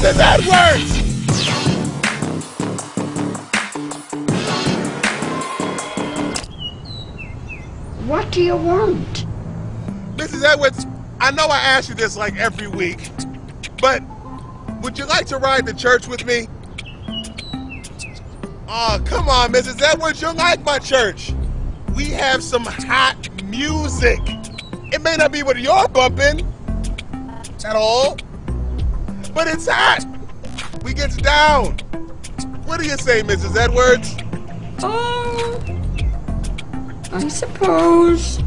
Mrs. Edwards! What do you want? Mrs. Edwards, I know I ask you this like every week, but would you like to ride to church with me? Oh, come on, Mrs. Edwards, you like my church. We have some hot music. It may not be what you're bumping at all, but it's hot. We gets down. What do you say, Mrs. Edwards? Oh, I suppose.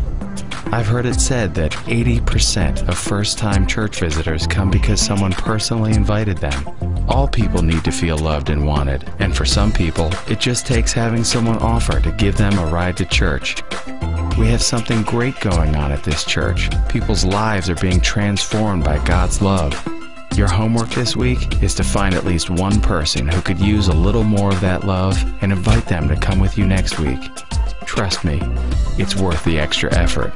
I've heard it said that 80% of first time church visitors come because someone personally invited them. All people need to feel loved and wanted, and for some people, it just takes having someone offer to give them a ride to church. We have something great going on at this church. People's lives are being transformed by God's love. Your homework this week is to find at least one person who could use a little more of that love and invite them to come with you next week. Trust me, it's worth the extra effort.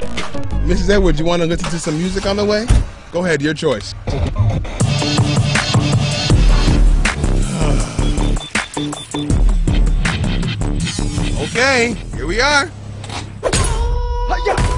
Mrs. Edwards, you want to listen to some music on the way? Go ahead, your choice. okay, here we are. 哎呀！